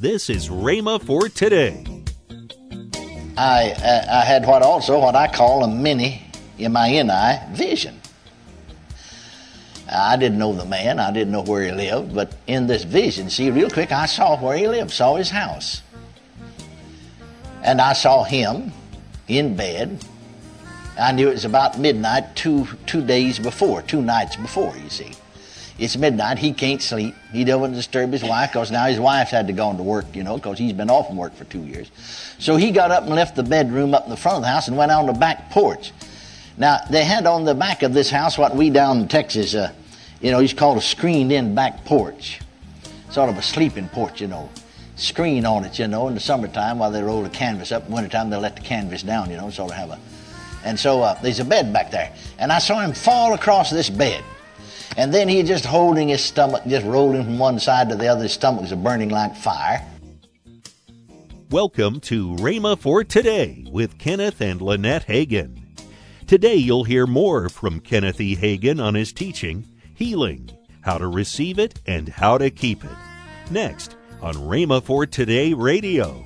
This is Rhema for today. I, uh, I had what also what I call a mini M-I-N-I vision. I didn't know the man, I didn't know where he lived, but in this vision, see, real quick, I saw where he lived, saw his house. And I saw him in bed. I knew it was about midnight two, two days before, two nights before, you see. It's midnight, he can't sleep. He doesn't disturb his wife because now his wife's had to go into work, you know, because he's been off from work for two years. So he got up and left the bedroom up in the front of the house and went out on the back porch. Now, they had on the back of this house what we down in Texas, uh, you know, he's called a screened in back porch. Sort of a sleeping porch, you know. Screen on it, you know, in the summertime while they roll the canvas up. In wintertime, they let the canvas down, you know, sort of have a. And so uh, there's a bed back there. And I saw him fall across this bed. And then he's just holding his stomach, just rolling from one side to the other. His stomach's burning like fire. Welcome to Rhema for Today with Kenneth and Lynette Hagin. Today you'll hear more from Kenneth E. Hagin on his teaching, Healing, How to Receive It and How to Keep It. Next on Rhema for Today Radio.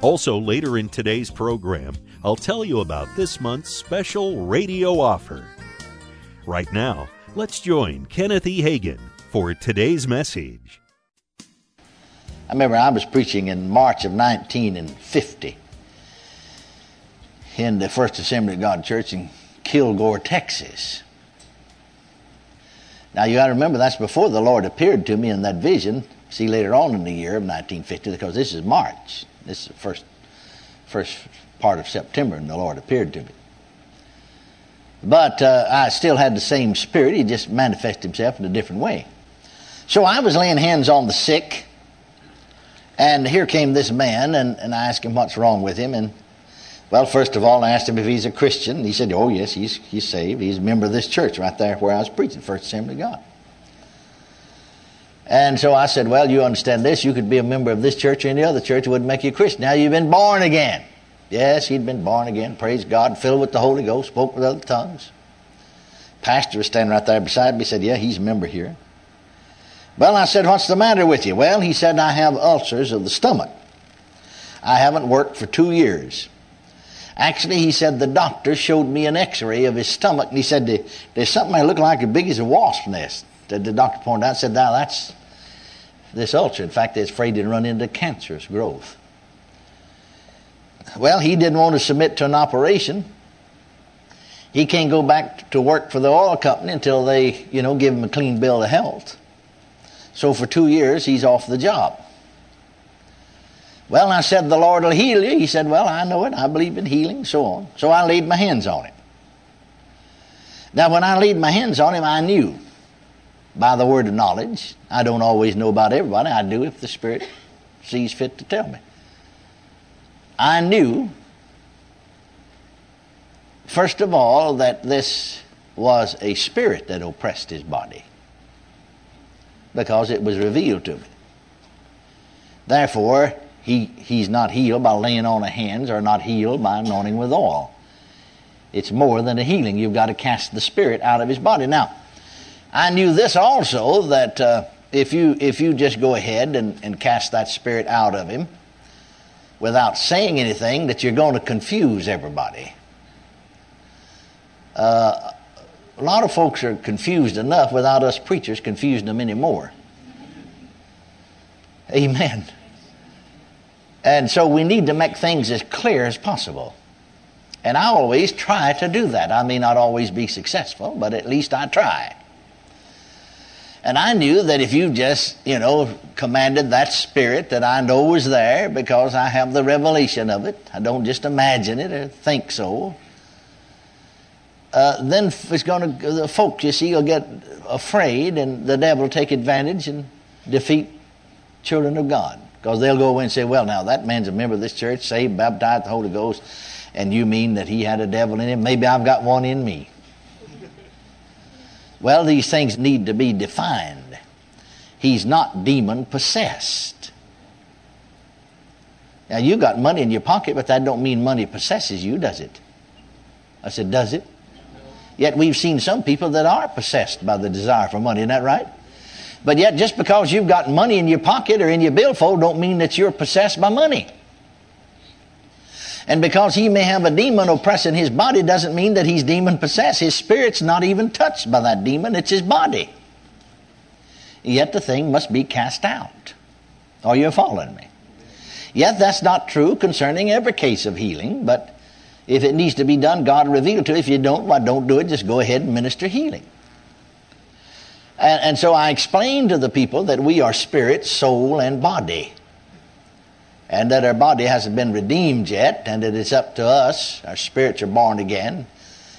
Also, later in today's program, I'll tell you about this month's special radio offer. Right now, let's join Kenneth E. Hagin for today's message. I remember I was preaching in March of 1950 in the First Assembly of God Church in Kilgore, Texas. Now you got to remember that's before the Lord appeared to me in that vision. See later on in the year of 1950, because this is March. This is the first first part of September, and the Lord appeared to me. But uh, I still had the same spirit. He just manifested himself in a different way. So I was laying hands on the sick, and here came this man, and, and I asked him what's wrong with him, and well, first of all, I asked him if he's a Christian. He said, "Oh yes, he's he's saved. He's a member of this church right there where I was preaching, First Assembly of God." And so I said, "Well, you understand this? You could be a member of this church or any other church. It wouldn't make you a Christian. Now you've been born again." Yes, he'd been born again. Praise God, filled with the Holy Ghost, spoke with other tongues. Pastor was standing right there beside me. Said, "Yeah, he's a member here." Well, I said, "What's the matter with you?" Well, he said, "I have ulcers of the stomach. I haven't worked for two years." Actually, he said the doctor showed me an x-ray of his stomach, and he said, there's something that looked like as big as a wasp nest. That the doctor pointed out, said, now that's this ulcer. In fact, it's afraid to run into cancerous growth. Well, he didn't want to submit to an operation. He can't go back to work for the oil company until they, you know, give him a clean bill of health. So for two years, he's off the job. Well, I said, the Lord will heal you. He said, well, I know it. I believe in healing, so on. So I laid my hands on him. Now, when I laid my hands on him, I knew by the word of knowledge. I don't always know about everybody. I do if the Spirit sees fit to tell me. I knew, first of all, that this was a spirit that oppressed his body because it was revealed to me. Therefore, he, he's not healed by laying on of hands or not healed by anointing with oil. It's more than a healing. You've got to cast the spirit out of his body. Now, I knew this also that uh, if you if you just go ahead and, and cast that spirit out of him without saying anything, that you're going to confuse everybody. Uh, a lot of folks are confused enough without us preachers confusing them anymore. Amen. And so we need to make things as clear as possible. And I always try to do that. I may not always be successful, but at least I try. And I knew that if you just, you know, commanded that spirit that I know was there because I have the revelation of it, I don't just imagine it or think so, uh, then it's going to, the folks, you see, will get afraid and the devil will take advantage and defeat children of God. Because they'll go away and say, well, now that man's a member of this church, saved, baptized, the Holy Ghost, and you mean that he had a devil in him? Maybe I've got one in me. Well, these things need to be defined. He's not demon possessed. Now you got money in your pocket, but that don't mean money possesses you, does it? I said, does it? Yet we've seen some people that are possessed by the desire for money, isn't that right? But yet, just because you've got money in your pocket or in your billfold, don't mean that you're possessed by money. And because he may have a demon oppressing his body doesn't mean that he's demon possessed. His spirit's not even touched by that demon, it's his body. Yet the thing must be cast out. Are you following me? Yet that's not true concerning every case of healing, but if it needs to be done, God will reveal to you. If you don't, why don't do it. Just go ahead and minister healing. And, and so I explained to the people that we are spirit, soul, and body. And that our body hasn't been redeemed yet, and that it's up to us. Our spirits are born again.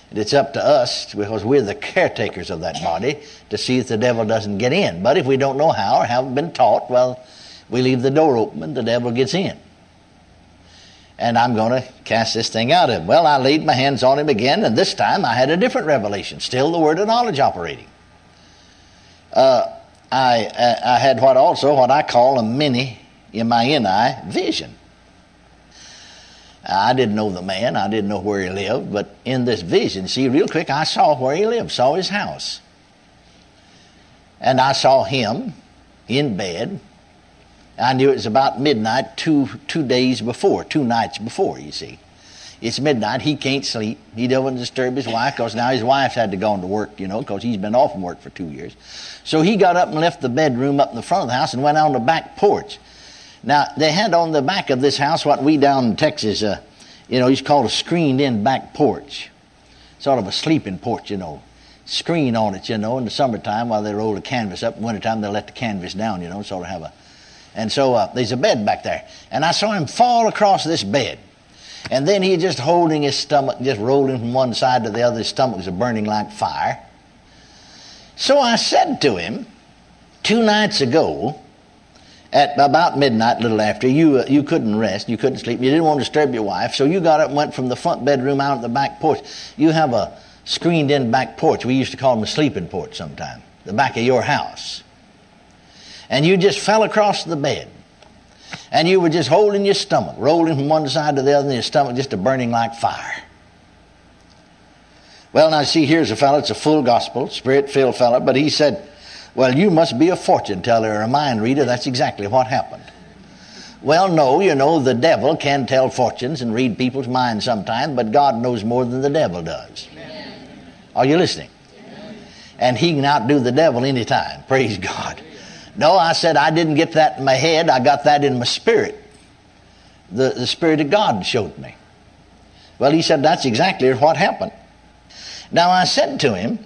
And it's up to us, because we're the caretakers of that body, to see if the devil doesn't get in. But if we don't know how or haven't been taught, well, we leave the door open and the devil gets in. And I'm going to cast this thing out of him. Well, I laid my hands on him again, and this time I had a different revelation. Still the word of knowledge operating. Uh, I, I had what also what I call a mini M-I-N-I vision. I didn't know the man. I didn't know where he lived. But in this vision, see, real quick, I saw where he lived, saw his house. And I saw him in bed I knew it was about midnight two, two days before, two nights before, you see. It's midnight. He can't sleep. He doesn't disturb his wife because now his wife's had to go to work, you know, because he's been off from work for two years. So he got up and left the bedroom up in the front of the house and went out on the back porch. Now, they had on the back of this house what we down in Texas, uh, you know, used called a screened in back porch. Sort of a sleeping porch, you know. Screen on it, you know, in the summertime while they roll the canvas up. In wintertime, they let the canvas down, you know, sort of have a and so uh, there's a bed back there. And I saw him fall across this bed. And then he just holding his stomach, just rolling from one side to the other. His stomach was burning like fire. So I said to him, two nights ago, at about midnight, a little after, you, uh, you couldn't rest, you couldn't sleep, you didn't want to disturb your wife, so you got up and went from the front bedroom out to the back porch. You have a screened in back porch. We used to call them a sleeping porch sometime, the back of your house and you just fell across the bed. And you were just holding your stomach, rolling from one side to the other, and your stomach just a burning like fire. Well, now see, here's a fellow, it's a full gospel, spirit filled fellow, but he said, Well, you must be a fortune teller or a mind reader. That's exactly what happened. Well, no, you know, the devil can tell fortunes and read people's minds sometimes, but God knows more than the devil does. Amen. Are you listening? Amen. And he can outdo the devil anytime. Praise God. No, I said I didn't get that in my head. I got that in my spirit. The, the Spirit of God showed me. Well, he said that's exactly what happened. Now I said to him,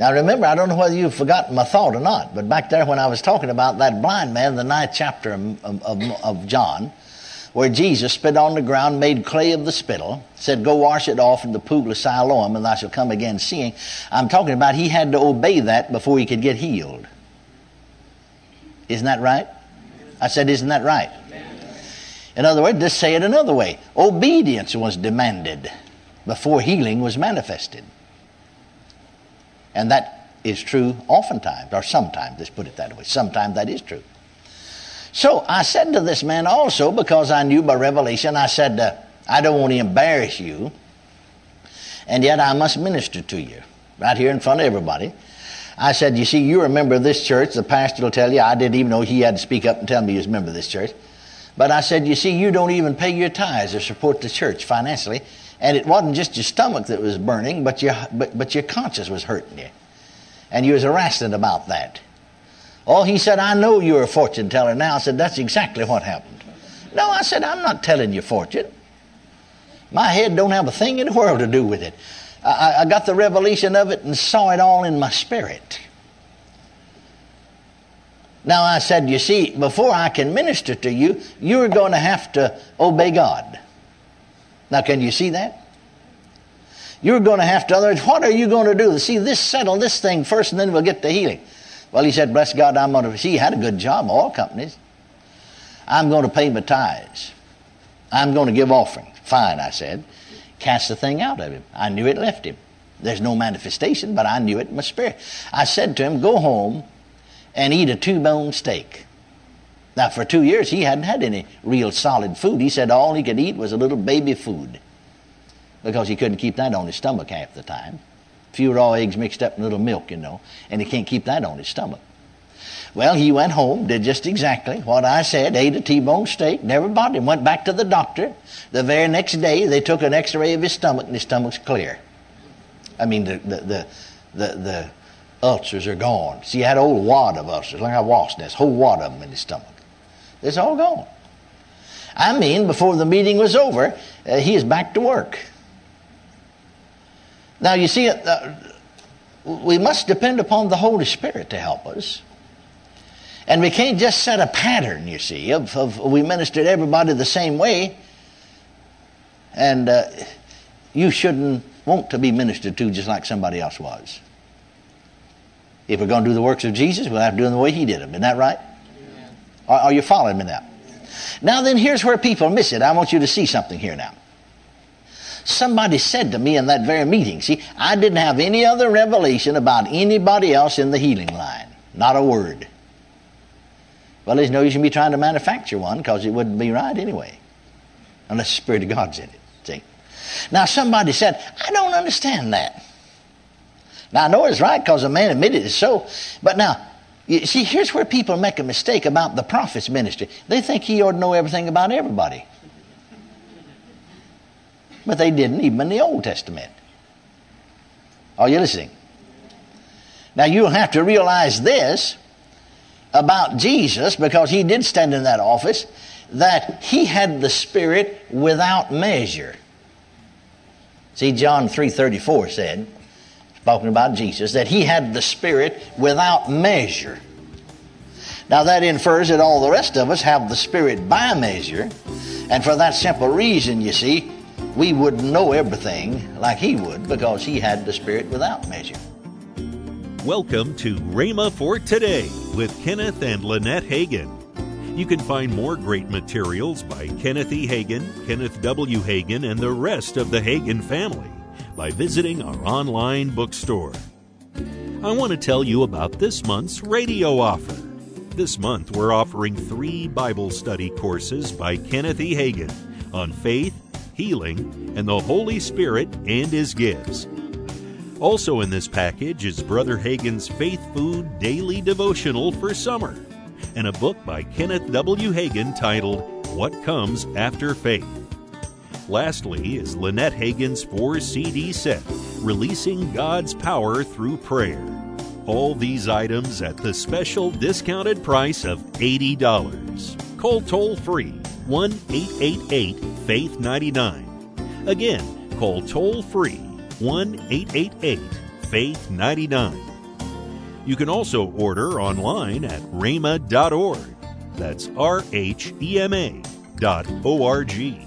now remember, I don't know whether you've forgotten my thought or not, but back there when I was talking about that blind man, the ninth chapter of, of, of John, where Jesus spit on the ground, made clay of the spittle, said, Go wash it off in the pool of Siloam, and thou shalt come again seeing. I'm talking about he had to obey that before he could get healed. Isn't that right? I said, Isn't that right? In other words, just say it another way obedience was demanded before healing was manifested. And that is true oftentimes, or sometimes, let's put it that way. Sometimes that is true. So I said to this man also, because I knew by revelation, I said, uh, I don't want to embarrass you, and yet I must minister to you right here in front of everybody. I said, You see, you're a member of this church. The pastor will tell you. I didn't even know he had to speak up and tell me he was a member of this church. But I said, You see, you don't even pay your tithes or support the church financially. And it wasn't just your stomach that was burning, but your, but, but your conscience was hurting you. And you was arrested about that. Oh, he said, I know you're a fortune teller now. I said, That's exactly what happened. No, I said, I'm not telling you fortune. My head don't have a thing in the world to do with it. I, I got the revelation of it and saw it all in my spirit. Now I said, you see, before I can minister to you, you're going to have to obey God. Now, can you see that? You're going to have to, other words, what are you going to do? See, this settle this thing first and then we'll get the healing. Well, he said, bless God, I'm going to, see, he had a good job, all companies. I'm going to pay my tithes. I'm going to give offering. Fine, I said cast the thing out of him. I knew it left him. There's no manifestation, but I knew it in my spirit. I said to him, Go home and eat a two bone steak. Now, for two years, he hadn't had any real solid food. He said all he could eat was a little baby food because he couldn't keep that on his stomach half the time. A few raw eggs mixed up in a little milk, you know, and he can't keep that on his stomach. Well, he went home, did just exactly what I said, ate a T-bone steak, never bothered him, went back to the doctor. The very next day, they took an x-ray of his stomach, and his stomach's clear. I mean, the, the, the, the, ulcers are gone. See, he had a whole wad of ulcers, like a wasp nest, whole wad of them in his stomach. It's all gone. I mean, before the meeting was over, uh, he is back to work. Now, you see, uh, we must depend upon the Holy Spirit to help us. And we can't just set a pattern, you see, of, of we minister to everybody the same way. And uh, you shouldn't want to be ministered to just like somebody else was. If we're going to do the works of Jesus, we'll have to do them the way he did them. Isn't that right? Are, are you following me now? Now, then, here's where people miss it. I want you to see something here now. Somebody said to me in that very meeting, see, I didn't have any other revelation about anybody else in the healing line. Not a word. Well, there's no use in me trying to manufacture one because it wouldn't be right anyway. Unless the Spirit of God's in it. See? Now, somebody said, I don't understand that. Now, I know it's right because the man admitted it's so. But now, you see, here's where people make a mistake about the prophet's ministry. They think he ought to know everything about everybody. But they didn't, even in the Old Testament. Are you listening? Now, you'll have to realize this about Jesus, because he did stand in that office, that he had the Spirit without measure. See, John 3.34 said, talking about Jesus, that he had the Spirit without measure. Now that infers that all the rest of us have the Spirit by measure, and for that simple reason, you see, we wouldn't know everything like he would because he had the Spirit without measure. Welcome to Rhema for Today with Kenneth and Lynette Hagin. You can find more great materials by Kenneth E. Hagin, Kenneth W. Hagin, and the rest of the Hagin family by visiting our online bookstore. I want to tell you about this month's radio offer. This month, we're offering three Bible study courses by Kenneth E. Hagin on faith, healing, and the Holy Spirit and His gifts. Also in this package is Brother Hagin's Faith Food Daily Devotional for Summer and a book by Kenneth W. Hagin titled What Comes After Faith. Lastly is Lynette Hagin's four CD set, Releasing God's Power Through Prayer. All these items at the special discounted price of $80. Call toll free 1 888 Faith 99. Again, call toll free 1 888 Faith 99. You can also order online at rhema.org. That's R H E M A dot O R G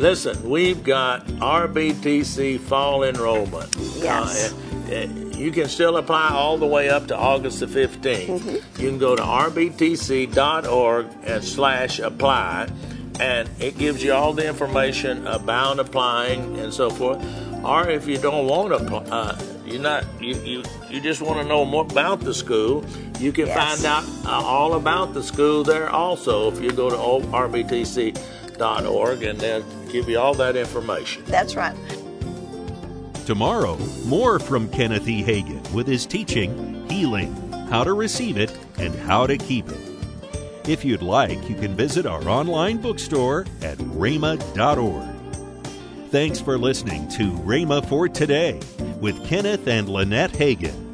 Listen, we've got RBTC fall enrollment. Yes. Uh, uh, you can still apply all the way up to August the 15th. Mm-hmm. You can go to rbtc.org and slash apply, and it gives you all the information about applying and so forth. Or if you don't want to, uh, you're not, you, you, you just want to know more about the school, you can Yes. find out uh, all about the school there also if you go to rbtc.org and they'll give you all that information. That's right. Tomorrow, more from Kenneth E. Hagin with his teaching, Healing, How to Receive It, and How to Keep It. If you'd like, you can visit our online bookstore at rhema.org. Thanks for listening to Rhema for Today with Kenneth and Lynette Hagin.